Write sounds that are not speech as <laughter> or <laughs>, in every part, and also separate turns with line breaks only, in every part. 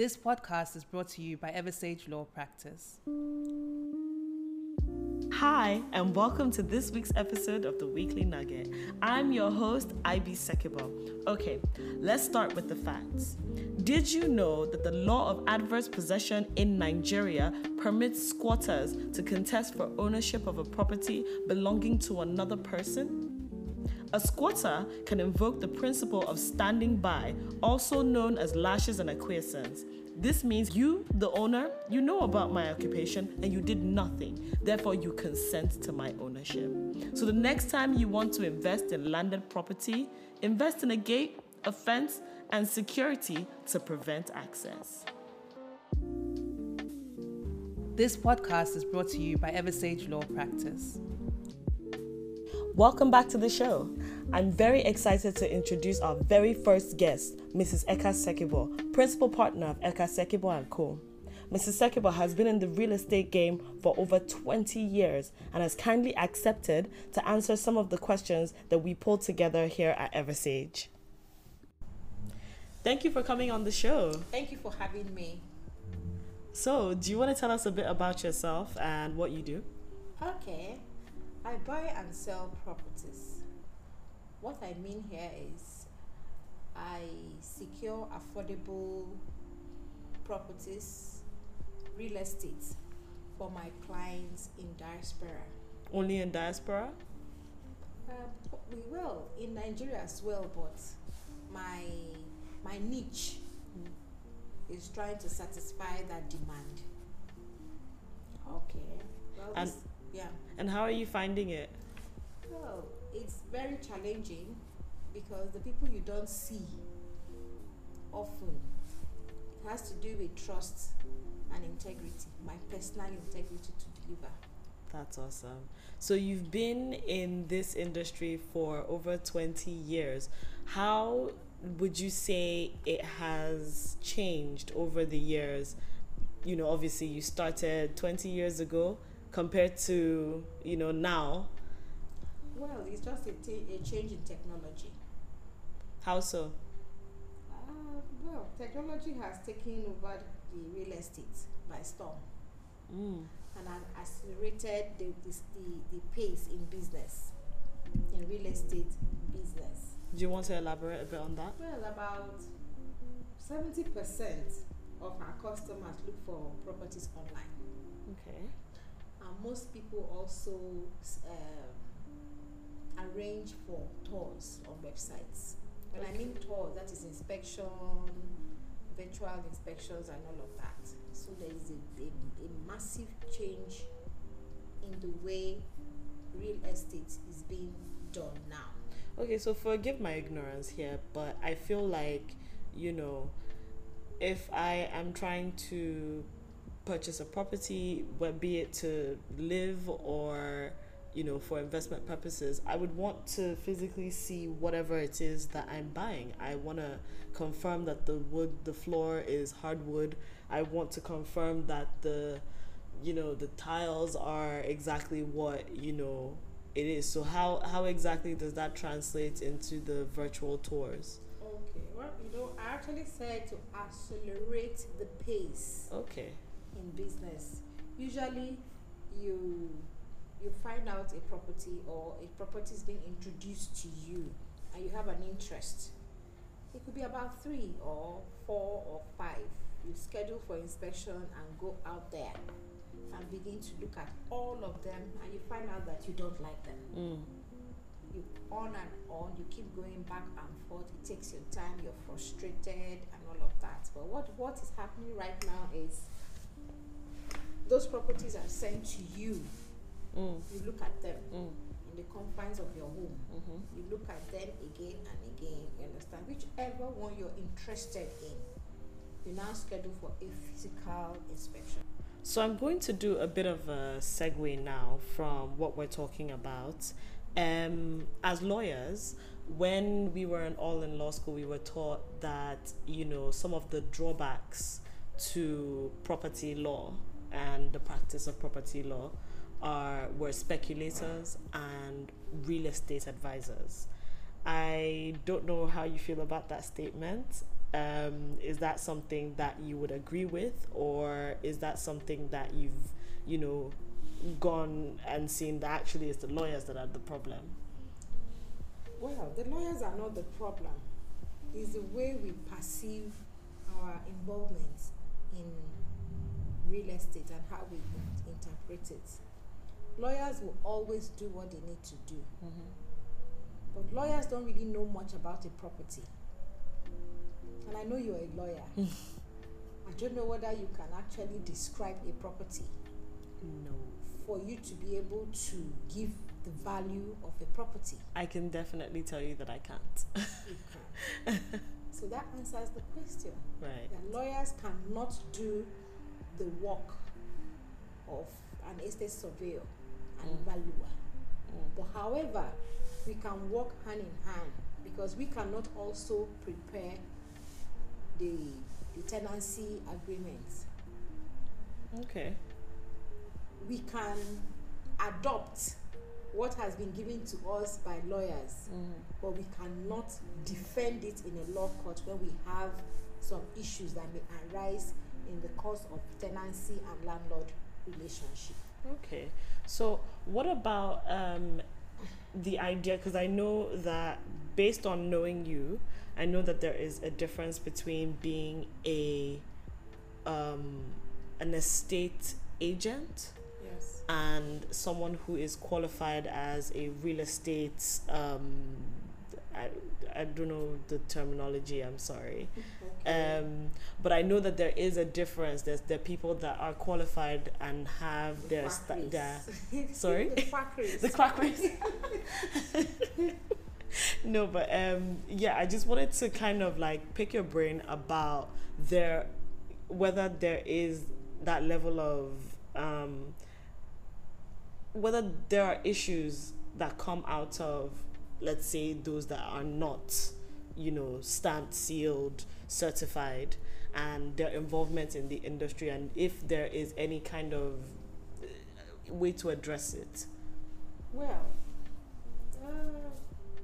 This podcast is brought to you by Eversage Law Practice.
Hi, and welcome to this week's episode of the Weekly Nugget. I'm your host, Ibi Sekibo. Okay, let's start with the facts. Did you know that the law of adverse possession in Nigeria permits squatters to contest for ownership of a property belonging to another person? A squatter can invoke the principle of standing by, also known as laches and acquiescence. This means you, the owner, you know about my occupation and you did nothing. Therefore, you consent to my ownership. So, the next time you want to invest in landed property, invest in a gate, a fence, and security to prevent access.
This podcast is brought to you by Eversage Law Practice.
Welcome back to the show. I'm very excited to introduce our very first guest, Mrs. Eka Sekibo, principal partner of Eka Sekibo & Co. Mrs. Sekibo has been in the real estate game for over 20 years and has kindly accepted to answer some of the questions that we pulled together here at Eversage. Thank you for coming on the show.
Thank you for having me.
So, do you want to tell us a bit about yourself and what you do?
Okay. I buy and sell properties. What I mean here is I secure affordable properties, real estate for my clients in diaspora.
Only in diaspora?
Uh, we will in Nigeria as well, but my my niche is trying to satisfy that demand. Okay. Well,
And-
this- yeah.
And how are you finding it?
Well, it's very challenging because the people you don't see often has to do with trust and integrity, my personal integrity to deliver.
That's awesome. So you've been in this industry for over 20 years. How would you say it has changed over the years? You know, obviously you started 20 years ago compared to, you know, now.
Well, it's just a, change in technology.
How so?
Uh, well, technology has taken over the real estate by storm
Mm.
and has accelerated the, this, the, the pace in business, in real estate business.
Do you want to elaborate a bit on that?
Well, about 70% of our customers look for properties online.
Okay.
Most people also um, arrange for tours on websites. When I mean tours, that is inspection, virtual inspections, and all of that. So there is a, a, a massive change in the way real estate is being done now.
Okay, so forgive my ignorance here, but I feel like, you know, if I am trying to purchase a property, whether be it to live or, you know, for investment purposes, I would want to physically see whatever it is that I'm buying. I want to confirm that the wood, the floor is hardwood. I want to confirm that the, you know, the tiles are exactly what, you know, it is. So how how exactly does that translate into the virtual tours?
Okay, well, you know, I actually said to accelerate the pace.
Okay.
In business usually you you find out a property or a property is being introduced to you and you have an interest. It could be about three or four or five. You schedule for inspection and go out there and begin to look at all of them and you find out that you don't like them.
Mm.
you on and on you keep going back and forth. It takes your time you're frustrated and all of that. But what what is happening right now is those properties are sent to you
Mm.
you look at them
Mm.
in the confines of your home
Mm-hmm.
you look at them again and again you understand whichever one you're interested in you now schedule for a physical inspection
So I'm going to do a bit of a segue now from what we're talking about. Um, as lawyers, when we were in all in law school, we were taught that you know some of the drawbacks to property law and the practice of property law are were speculators and real estate advisors. I don't know how you feel about that statement. Um, is that something that you would agree with, or is that something that you've, you know, gone and seen that actually it's the lawyers that are the problem?
Well, the lawyers are not the problem. It's the way we perceive our involvement in real estate and how we interpret it. Lawyers will always do what they need to do, mm-hmm. but lawyers don't really know much about a property. And I know you're a lawyer. <laughs> I don't know whether you can actually describe a property
No.
for you to be able to give the value of a property.
I can definitely tell you that I can't.
You <laughs> can. so that answers the question.
Right.
that lawyers cannot do the work of an estate surveyor and
Mm.
valuer.
Mm.
But however, we can work hand in hand because we cannot also prepare the, the tenancy agreements.
Okay.
We can adopt what has been given to us by lawyers,
Mm.
but we cannot defend it in a law court when we have some issues that may arise in the course of tenancy and landlord relationship.
Okay. So, what about um, the idea? Because I know that based on knowing you, I know that there is a difference between being a um, an estate agent
Yes.
and someone who is qualified as a real estate. Um, I, don't know the terminology. I'm sorry. <laughs>
Okay.
Um, but I know that there is a difference. There's there are people that are qualified and have
The
their their <laughs> sorry?
the quackeries.
the quackeries. <laughs> no, but um, yeah, I just wanted to kind of like pick your brain about there, whether there is that level of um, whether there are issues that come out of, let's say, those that are not, you know, stamped, sealed, certified, and their involvement in the industry, and if there is any kind of uh, way to address it.
Well, uh,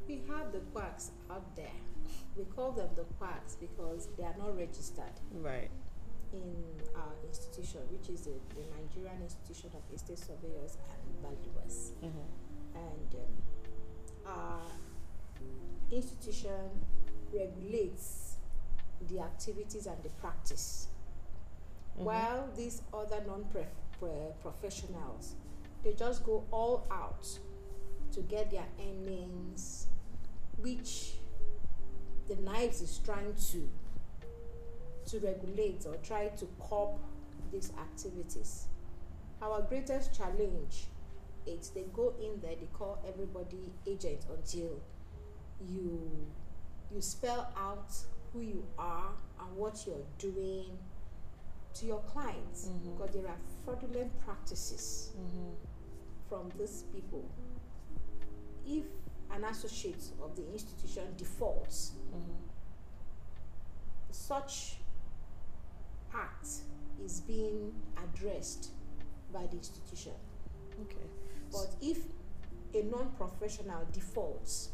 we have the quacks out there. We call them the quacks because they are not registered
Right.
in our institution, which is the, the Nigerian Institution of Estate Surveyors and Valuers.
Mm-hmm.
And um, our institution regulates the activities and the practice. Mm-hmm. While these other non-professionals, they just go all out to get their earnings, which the knives is trying to to regulate or try to curb these activities. Our greatest challenge they go in there, they call everybody agent until you you spell out who you are and what you're doing to your clients
Mhm.
because there are fraudulent practices
Mm-hmm.
from these people. If an associate of the institution defaults,
Mm-hmm.
such act is being addressed by the institution.
Okay.
But if a non-professional defaults,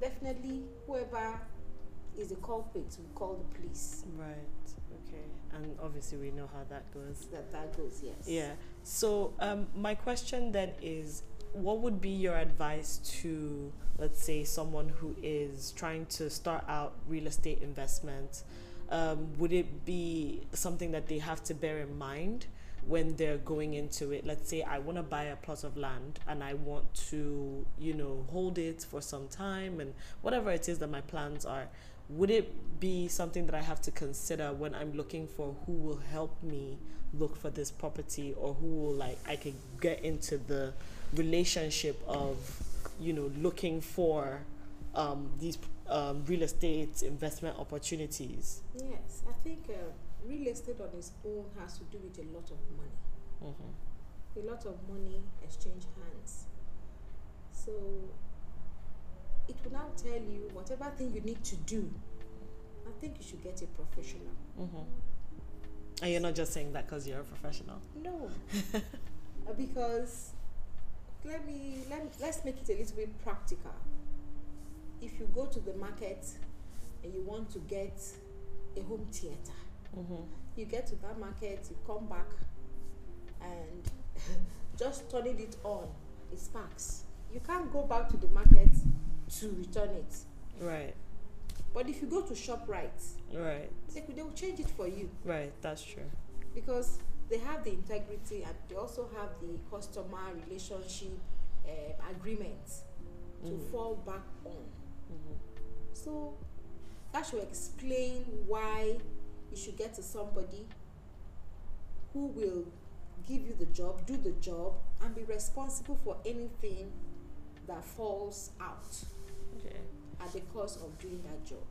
definitely whoever is the culprit will call the police.
Right. Okay. And obviously, we know how that goes.
That that goes yes.
Yeah. So, um, my question then is what would be your advice to, let's say, someone who is trying to start out real estate investment? Um, would it be something that they have to bear in mind when they're going into it? Let's say I want to buy a plot of land and I want to, you know, hold it for some time and whatever it is that my plans are. Would it be something that I have to consider when I'm looking for who will help me look for this property or who will like I can get into the relationship of you know looking for um, these um, real estate investment opportunities.
Yes, I think uh, real estate on its own has to do with a lot of money.
Mm-hmm.
a lot of money exchange hands. So it will now tell you whatever thing you need to do. I think you should get a professional.
Mm-hmm. And you're not just saying that because you're a professional.
No, <laughs> because let me let me, let's make it a little bit practical. If you go to the market and you want to get a home theater.
Mm-hmm.
You get to that market, you come back, and <laughs> just turning it on, it sparks. You can't go back to the market to return it.
Right.
But if you go to ShopRite,
Right.
they, they will change it for you
Right. That's true.
because they have the integrity and they also have the customer relationship um, agreement to
Mhm.
fall back on.
Mm-hmm.
So that should explain why you should get to somebody who will give you the job, do the job, and be responsible for anything that falls out
Okay.
at the cost of doing that job.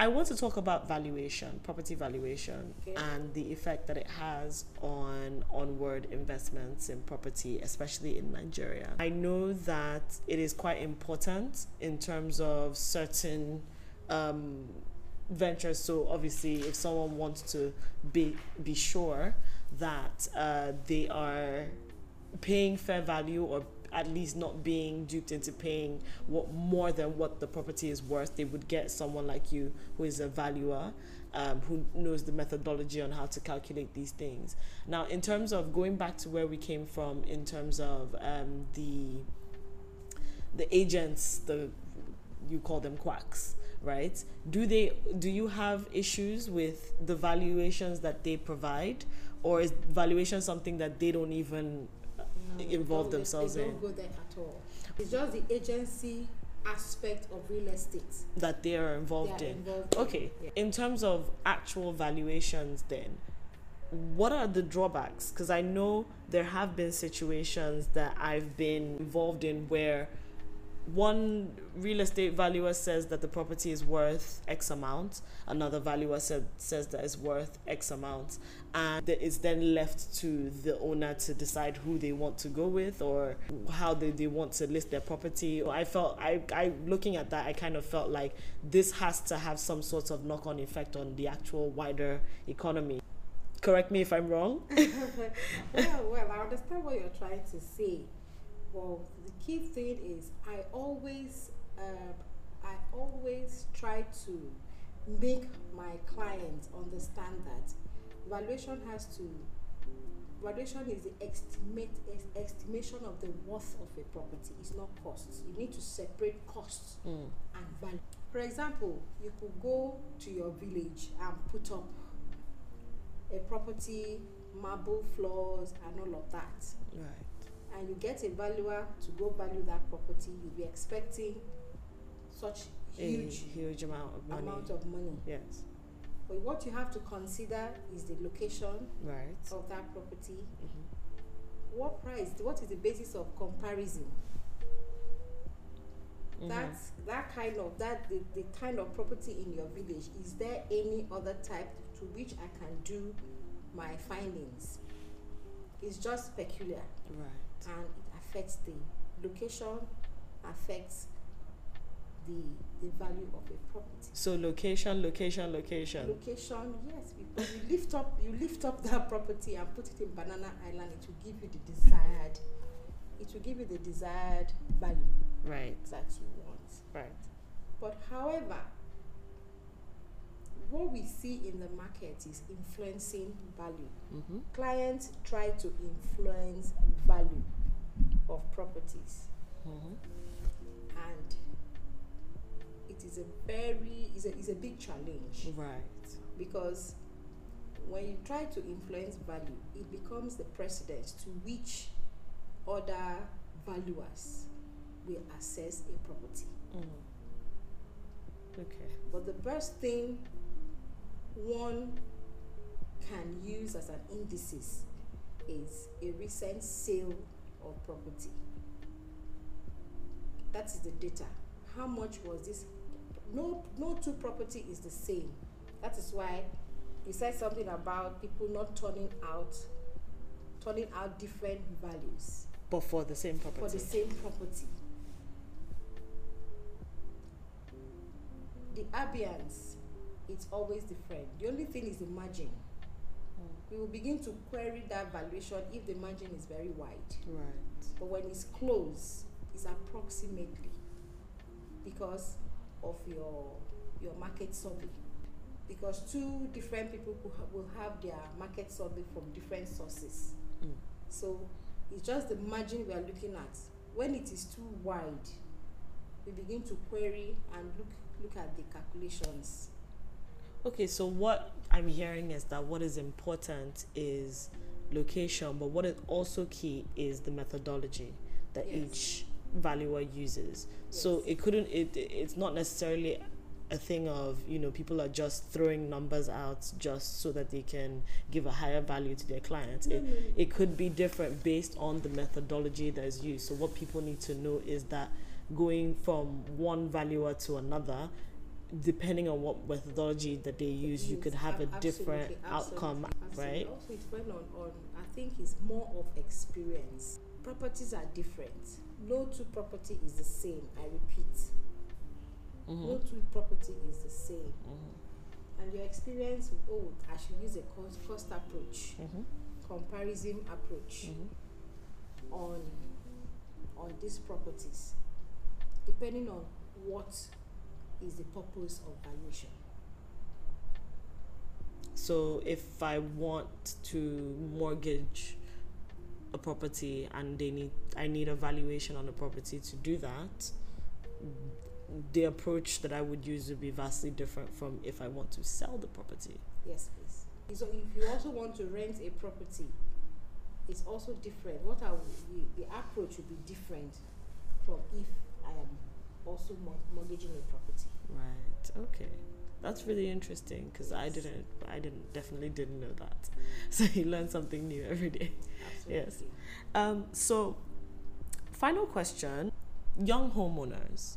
I want to talk about valuation, property valuation,
Okay.
and the effect that it has on onward investments in property, especially in Nigeria. I know that it is quite important in terms of certain um, ventures. So obviously, if someone wants to be be sure that uh, they are paying fair value or at least not being duped into paying what more than what the property is worth they would get someone like you who is a valuer um, who knows the methodology on how to calculate these things now in terms of going back to where we came from in terms of um, the the agents the you call them quacks right do they do you have issues with the valuations that they provide or is valuation something that they don't even
No, they
involve
they-
themselves
they
in.
don't go there at all. It's just the agency aspect of real estate
that they are
they
involved
are
in
involved in.
okay
Yeah.
in terms of actual valuations then what are the drawbacks because i know there have been situations that i've been involved in where one real estate valuer says that the property is worth x amount. Another valuer said, says that it's worth x amount. And it's then left to the owner to decide who they want to go with or how they, they want to list their property. I felt I, I looking at that i kind of felt like this has to have some sort of knock-on effect on the actual wider economy. Correct me if i'm wrong. <laughs>
Well, well, I understand what you're trying to say. Well, key thing is I always, um, I always try to make my clients understand that valuation has to, valuation is the estimate es- estimation of the worth of a property. It's not costs. You need to separate costs
Mm,
and value. For example, you could go to your village and put up a property, marble floors, and all of that.
right
And you get a valuer to go value that property, you'll be expecting such huge
a huge amount of money
amount of money.
yes
But what you have to consider is the location
right
of that property.
Mhm.
What price? What is the basis of comparison?
Mhm.
That's that kind of that the, the kind of property in your village. Is there any other type to which I can do my findings? It's just peculiar
right
and it affects the location, affects the the value of a property.
so location location location
Location, yes, because you lift up you lift up that property and put it in Banana Island, it will give you the desired it will give you the desired value
right
that you want.
right
But however, what we see in the market is influencing value.
mm-hmm.
Clients try to influence value of properties,
Mm-hmm.
and it is a very is a, is a big challenge
right
because when you try to influence value, it becomes the precedent to which other valuers will assess a property.
mm. okay
But the best thing one can use as an indices is a recent sale of property. That is the data. How much was this? No, no two property is the same. That is why you said something about people not turning out, turning out different values
but for the same property
for the same property. The ambience, it's always different. The only thing is the margin.
Mm.
We will begin to query that valuation if the margin is very wide.
right
But when it's close, it's approximately because of your your market survey because two different people will ha- will have their market survey from different sources.
Mm.
So it's just the margin we are looking at. When it is too wide, we begin to query and look look at the calculations.
Okay, so what I'm hearing is that what is important is location, but what is also key is the methodology that
Yes.
each valuer uses. So it couldn't it it's not necessarily a thing of, you know, people are just throwing numbers out just so that they can give a higher value to their clients.
No,
It,
no, no.
it could be different based on the methodology that is used. So what people need to know is that going from one valuer to another, depending on what methodology that they use, you could have a
ab-
different
absolutely,
outcome,
absolutely,
right?
absolutely. Also, it depends on, on, I think it's more of experience. Properties are different. No two property is the same, I repeat. No
Mhm.
two property is the same.
Mhm.
And your experience, oh, I should use a cost, cost approach,
Mhm.
comparison approach
Mhm.
on on these properties, depending on what is the purpose of valuation.
So if I want to mortgage a property and they need I need a valuation on the property to do that, the approach that I would use would be vastly different from if I want to sell the property.
Yes, please. So if you also want to rent a property, it's also different. What I would, the, approach would be different from if also mortgaging a property.
Right. Okay. That's really interesting because I didn't I didn't definitely didn't know that. <laughs> So you learn something new every day.
Absolutely.
Yes. Um, so, final question Young homeowners,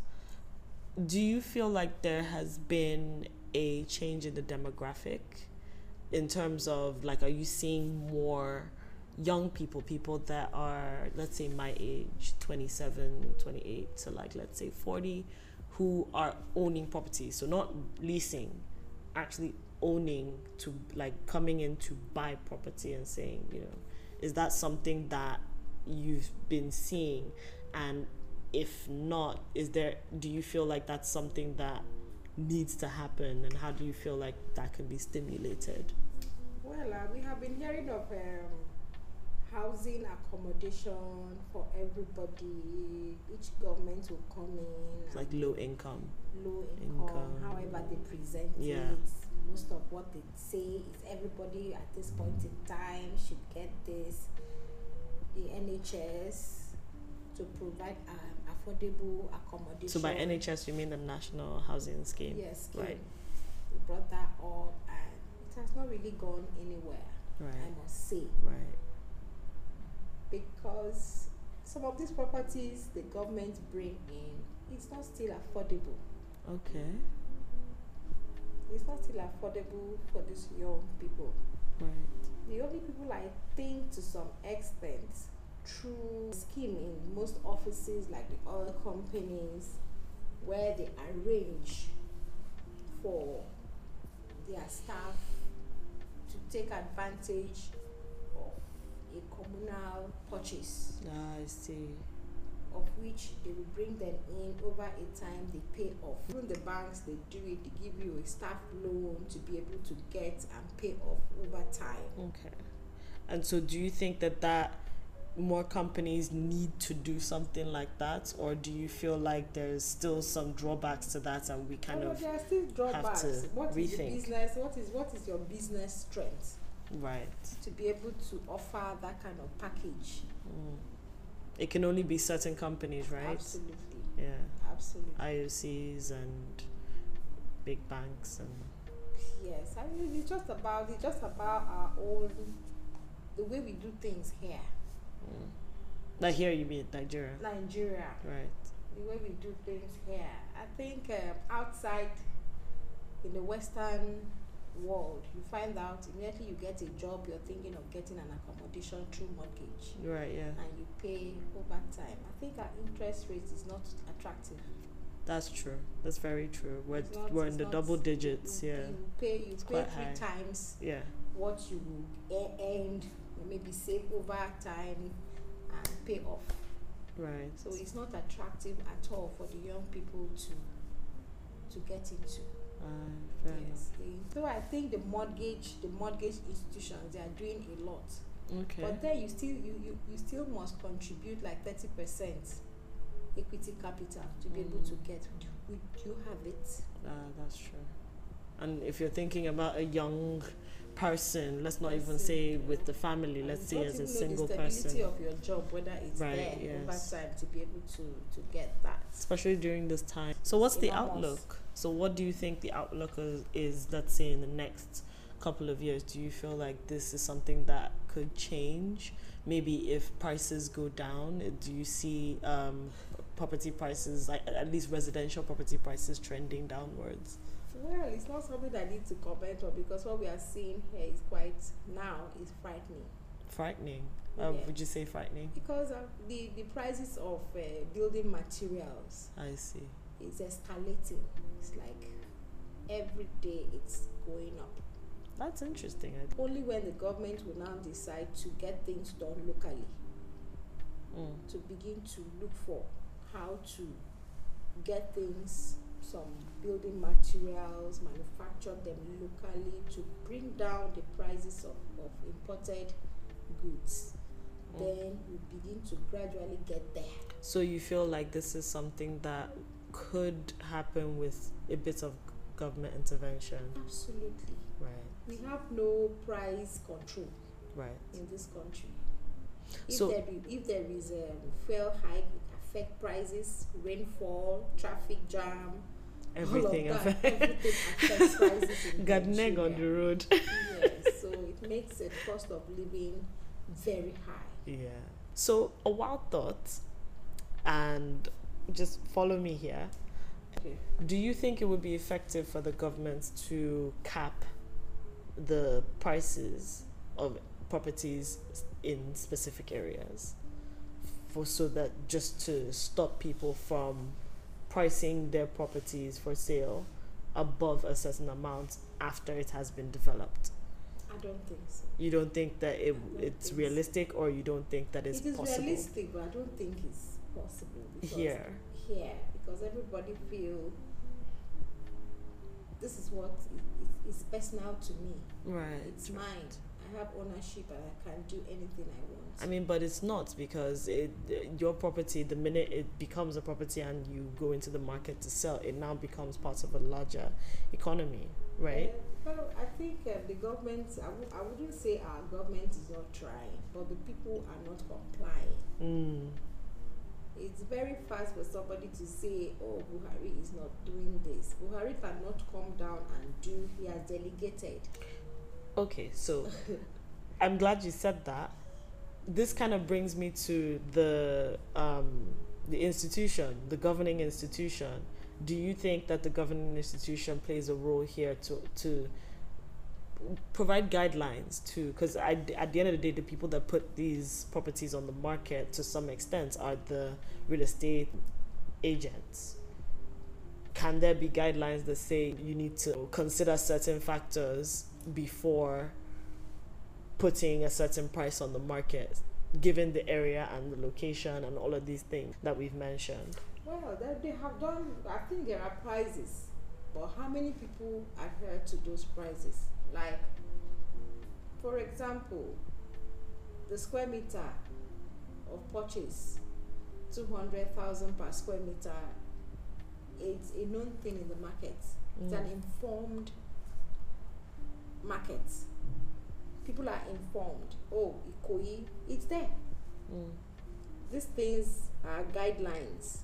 do you feel like there has been a change in the demographic in terms of, like, are you seeing more young people, people that are, let's say, my age, 27, 28, to like, let's say, 40, who are owning properties? So, not leasing, actually owning to, like, coming in to buy property and saying, you know, is that something that you've been seeing? And if not is there do you feel like that's something that needs to happen? And how do you feel like that can be stimulated?
Well, uh, we have been hearing of um, housing accommodation for everybody. Each government will come in.
It's like low income
low income,
Income.
however they present
Yeah.
it. Most of what they say is everybody at this point in time should get this. The NHS to provide um, affordable accommodation.
so by nhs you mean the national housing scheme
yes, scheme.
right.
We brought that up, and it has not really gone anywhere. I must say,
right
because some of these properties the government bring in, it's not still affordable.
okay
It's not still affordable for these young people.
right
The only people I think to some extent through scheme in most offices like the oil companies where they arrange for their staff to take advantage a communal purchase
ah, i see
of which they will bring them in over a time they pay off. Even the banks they do it, they give you a staff loan to be able to get and pay off over time.
okay and so do you think that that more companies need to do something like that or do you feel like there's still some drawbacks to that and we kind
Although
of
there are still drawbacks.
to
What is
rethink.
business? What is what is your business strength
right
to be able to offer that kind of package?
Mm. It can only be certain companies, right?
Absolutely,
Yeah,
absolutely.
IOCs and big banks and
yes, I mean it's just about it's just about our own the way we do things here,
mm. like here you mean Nigeria,
Nigeria.
right?
the way we do things here. I think um, outside in the Western world, you find out immediately you get a job, you're thinking of getting an accommodation through mortgage
Right, yeah,
and you pay over time. I think our interest rate is not attractive.
that's true. That's very true. We're
not-
we're in the double digits,
you,
yeah,
You pay you
It's
pay
quite
three
high.
times
yeah,
what you will earn maybe save over time and pay off.
right.
So it's not attractive at all for the young people to to get into.
Uh,
yes. They, so I think the mortgage, the mortgage institutions, they are doing a lot.
Okay.
But then you still you, you, you still must contribute like thirty percent equity capital to be able to
Mm.
get. Do, would you have it?
Uh, that's true. And if you're thinking about a young person, let's not even say with the family, let's say as a single
the stability
person,
of your job, whether it's
Right,
there
yes.
over time to be able to to get that.
especially during this time. So, what's the outlook? So, what do you think the outlook is, is, let's say, in the next couple of years? Do you feel like this is something that could change? Maybe if prices go down, do you see um, property prices, like at least residential property prices, trending downwards?
Well, it's not something that I need to comment on because what we are seeing here is quite now is frightening.
Frightening. Uh,
Yeah.
Would you say frightening?
Because of the, the prices of uh, building materials
I see.
It's escalating. It's like every day it's going up.
That's interesting.
Only when the government will now decide to get things done locally,
Mm.
to begin to look for how to get things, some building materials, manufacture them locally to bring down the prices of, of imported goods.
Mm.
Then we begin to gradually get there.
So you feel like this is something that could happen with a bit of government intervention,
Absolutely.
right?
We have no price control
Right.
in this country. If
So-
there be, if there is a fuel hike, it affect prices, rainfall, traffic jam,
Everything
all of that, <laughs> everything affects prices in
Got neg on the road.
yes, <laughs> so it makes the cost of living very high.
Yeah. So a wild thought, and just follow me here.
Okay.
Do you think it would be effective for the government to cap the prices of properties in specific areas, for so that just to stop people from pricing their properties for sale above a certain amount after it has been developed?
I don't think so.
You don't think that it,
don't
it's
think so.
realistic, or you don't think that it's possible?
it is
possible
realistic, but I don't think it's possible because
here?
here because everybody feel this is what is, is personal to me.
Right.
It's mine. I have ownership and I can do anything I want.
I mean, but it's not because it your property. The minute it becomes a property and you go into the market to sell, it now becomes part of a larger economy, right?
Uh, well, I think uh, the government, I w- I wouldn't say our government is not trying, but the people are not complying.
Mm.
It's very fast for somebody to say, oh, Buhari is not doing this. Buhari cannot come down and do, he has delegated.
Okay, so <laughs> I'm glad you said that. This kind of brings me to the um, the institution, the governing institution. Do you think that the governing institution plays a role here to to provide guidelines to because at the end of the day the people that put these properties on the market to some extent are the real estate agents can there be guidelines that say you need to consider certain factors before putting a certain price on the market given the area and the location and all of these things that we've mentioned
Well, they, they have done, I think there are prizes, but how many people adhere to those prizes? Like, for example, the square meter of purchase, 200,000 per square meter, it's a known thing in the market. It's an
Mm.
informed market. People are informed. Oh, Ikoyi, it's there.
Mm.
These things are guidelines.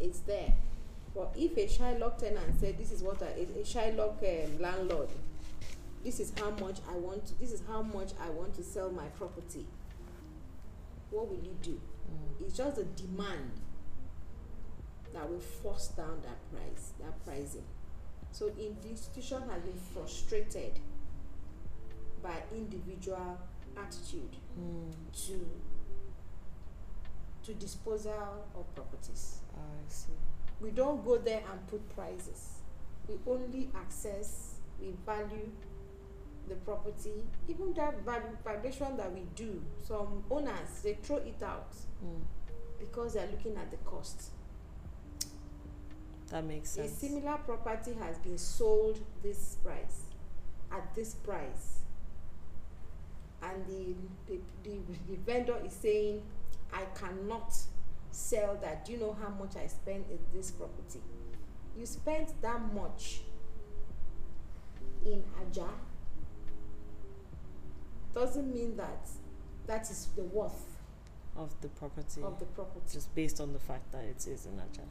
It's there. But if a Shylock tenant said, "This is what I," a, a Shylock um, landlord, this is how much I want. To, this is how much I want to sell my property. What will you do?
Mm.
It's just a demand that will force down that price, that pricing. So if the institution has been frustrated by individual attitude
Mm.
to to disposal of properties.
I see.
We don't go there and put prices. We only access, we value the property. Even that val- valuation that we do, some owners they throw it out
Mm.
because they're looking at the cost.
That makes
a similar property has been sold this price at this price. And the, the the the vendor is saying i cannot sell that. Do you know how much i spent in this property? You spent that much in aja. Doesn't mean that that is the worth
of the property.
of the property.
Just based on the fact that it is in Aja.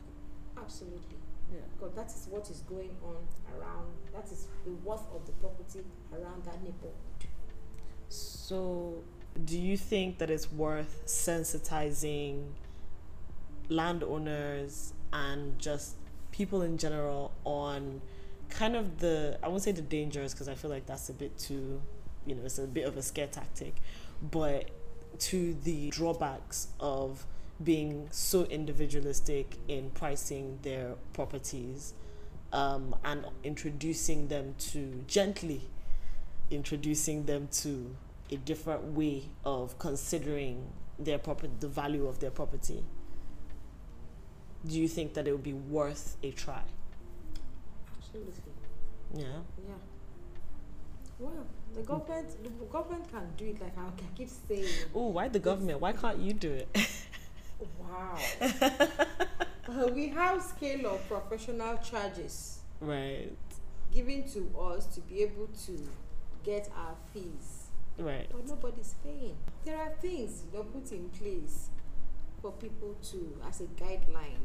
Absolutely
Yeah.
because that is what is going on around that is the worth of the property around that neighborhood
So, do you think that it's worth sensitizing landowners and just people in general on kind of the, I won't say the dangers because I feel like that's a bit too, you know, it's a bit of a scare tactic, but to the drawbacks of being so individualistic in pricing their properties um, and introducing them to gently introducing them to a different way of considering their property, the value of their property. Do you think that it would be worth a try?
absolutely
Yeah.
Yeah. Well, the government, the government can do it like I I keep saying.
Oh, why the government? Why can't you do it? <laughs>
Wow. <laughs> Uh, we have scale of professional charges
right.
given to us to be able to get our fees,
Right.
but nobody's paying. There are things you know put in place for people to as a guideline,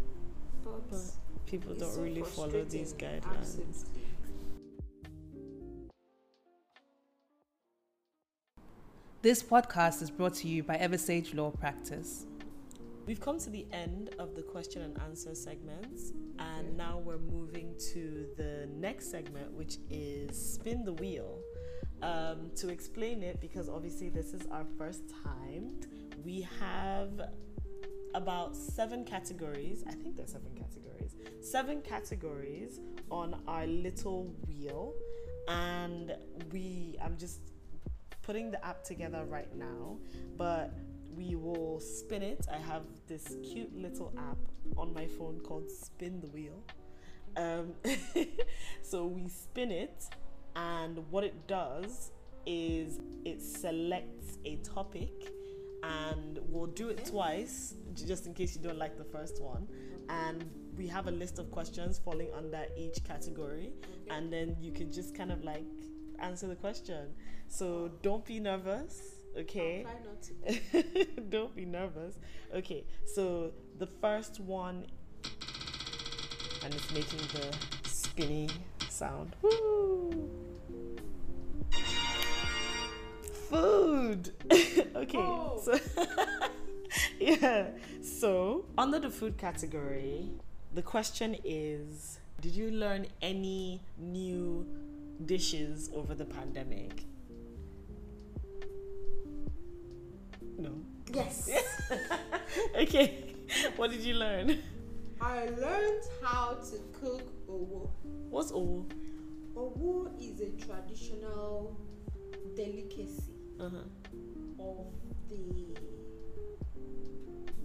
but,
But people don't
so
really follow these guidelines.
Absolutely.
This podcast is brought to you by Eversage Law Practice.
We've come to the end of the question and answer segments, and now we're moving to the next segment, which is spin the wheel. Um, to explain it, because obviously this is our first time, we have about seven categories. I think there's seven categories. Seven categories on our little wheel, and we. I'm just putting the app together right now, but we will spin it. I have this cute little app on my phone called Spin the Wheel. Um, <laughs> so we spin it, and what it does is it selects a topic, and we'll do it twice just in case you don't like the first one. And we have a list of questions falling under each category, and then you can just kind of like answer the question. So don't be nervous, okay?
Try not to. <laughs>
Don't be nervous. Okay, so the first one, and it's making the spinny sound. Woo! Food. <laughs> okay,
Oh.
so <laughs> yeah. So under the food category, the question is: Did you learn any new dishes over the pandemic?
Yes. <laughs>
okay. What did you learn?
I learned how to cook owo.
What's owo?
Owo is a traditional delicacy
Uh-huh.
of the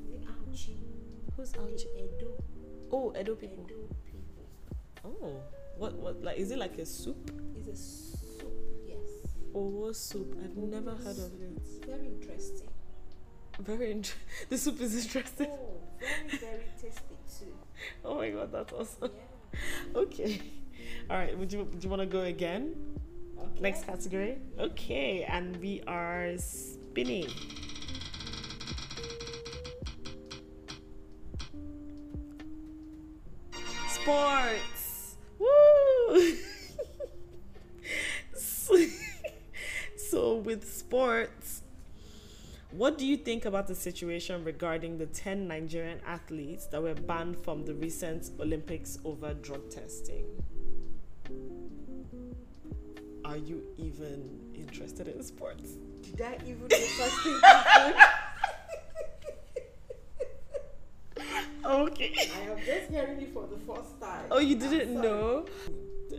the Auchi,
Who's Auchi?
Edo,
Oh, Edo people.
Edo people.
Oh. What what like is it like a soup?
It's a soup, yes.
Owo soup. I've never heard of it.
It's very interesting. <laughs>
Very interesting. <laughs> the soup is interesting.
Oh, very, very tasty too. <laughs>
Oh my god, that's awesome.
Yeah.
Okay. All right, would you do you want to go again?
Okay.
Next category? Okay, and we are spinning. Sports. Woo! so, so with sports, what do you think about the situation regarding the 10 Nigerian athletes that were banned from the recent Olympics over drug testing? Are you even interested in sports?
Did I even know such thing?
Okay.
I am just hearing it for the first time.
Oh, you didn't know?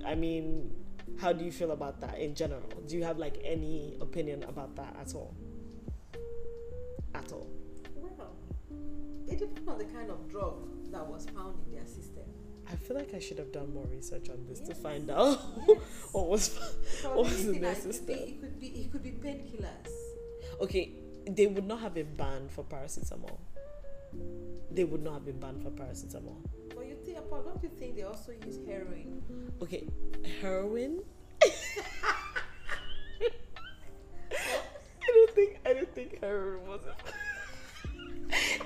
I mean, how do you feel about that in general? Do you have like any opinion about that at all? At all?
Well, it depends on the kind of drug that was found in their system.
I feel like I should have done more research on this to find out
Yes. <laughs>
what was.
For
What was the
anything,
next
it could be, it could be, be painkillers.
Okay, they would not have been banned for paracetamol. They would not have been banned for paracetamol.
But you think, but don't you think they also use heroin?
Okay, heroin. I don't was.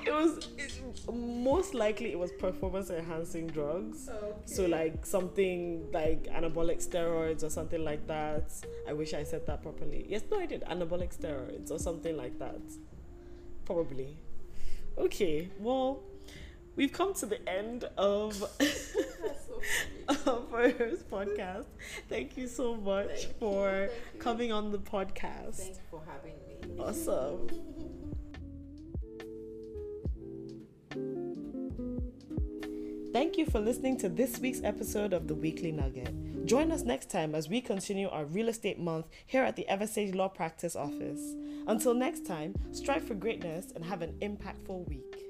It was it, most likely it was performance enhancing drugs.
Okay.
So like something like anabolic steroids or something like that. I wish I said that properly. Yes, no, I did anabolic steroids or something like that. Probably. Okay, well, we've come to the end of <laughs>
That's so funny. <laughs>
of our podcast. Thank you so much
Thank
for
you.
coming on the podcast.
Thank you for having me.
Awesome. Thank you for listening to this week's episode of the Weekly Nugget. Join us next time as we continue our real estate month here at the Eversage Law Practice Office. Until next time, strive for greatness and have an impactful week.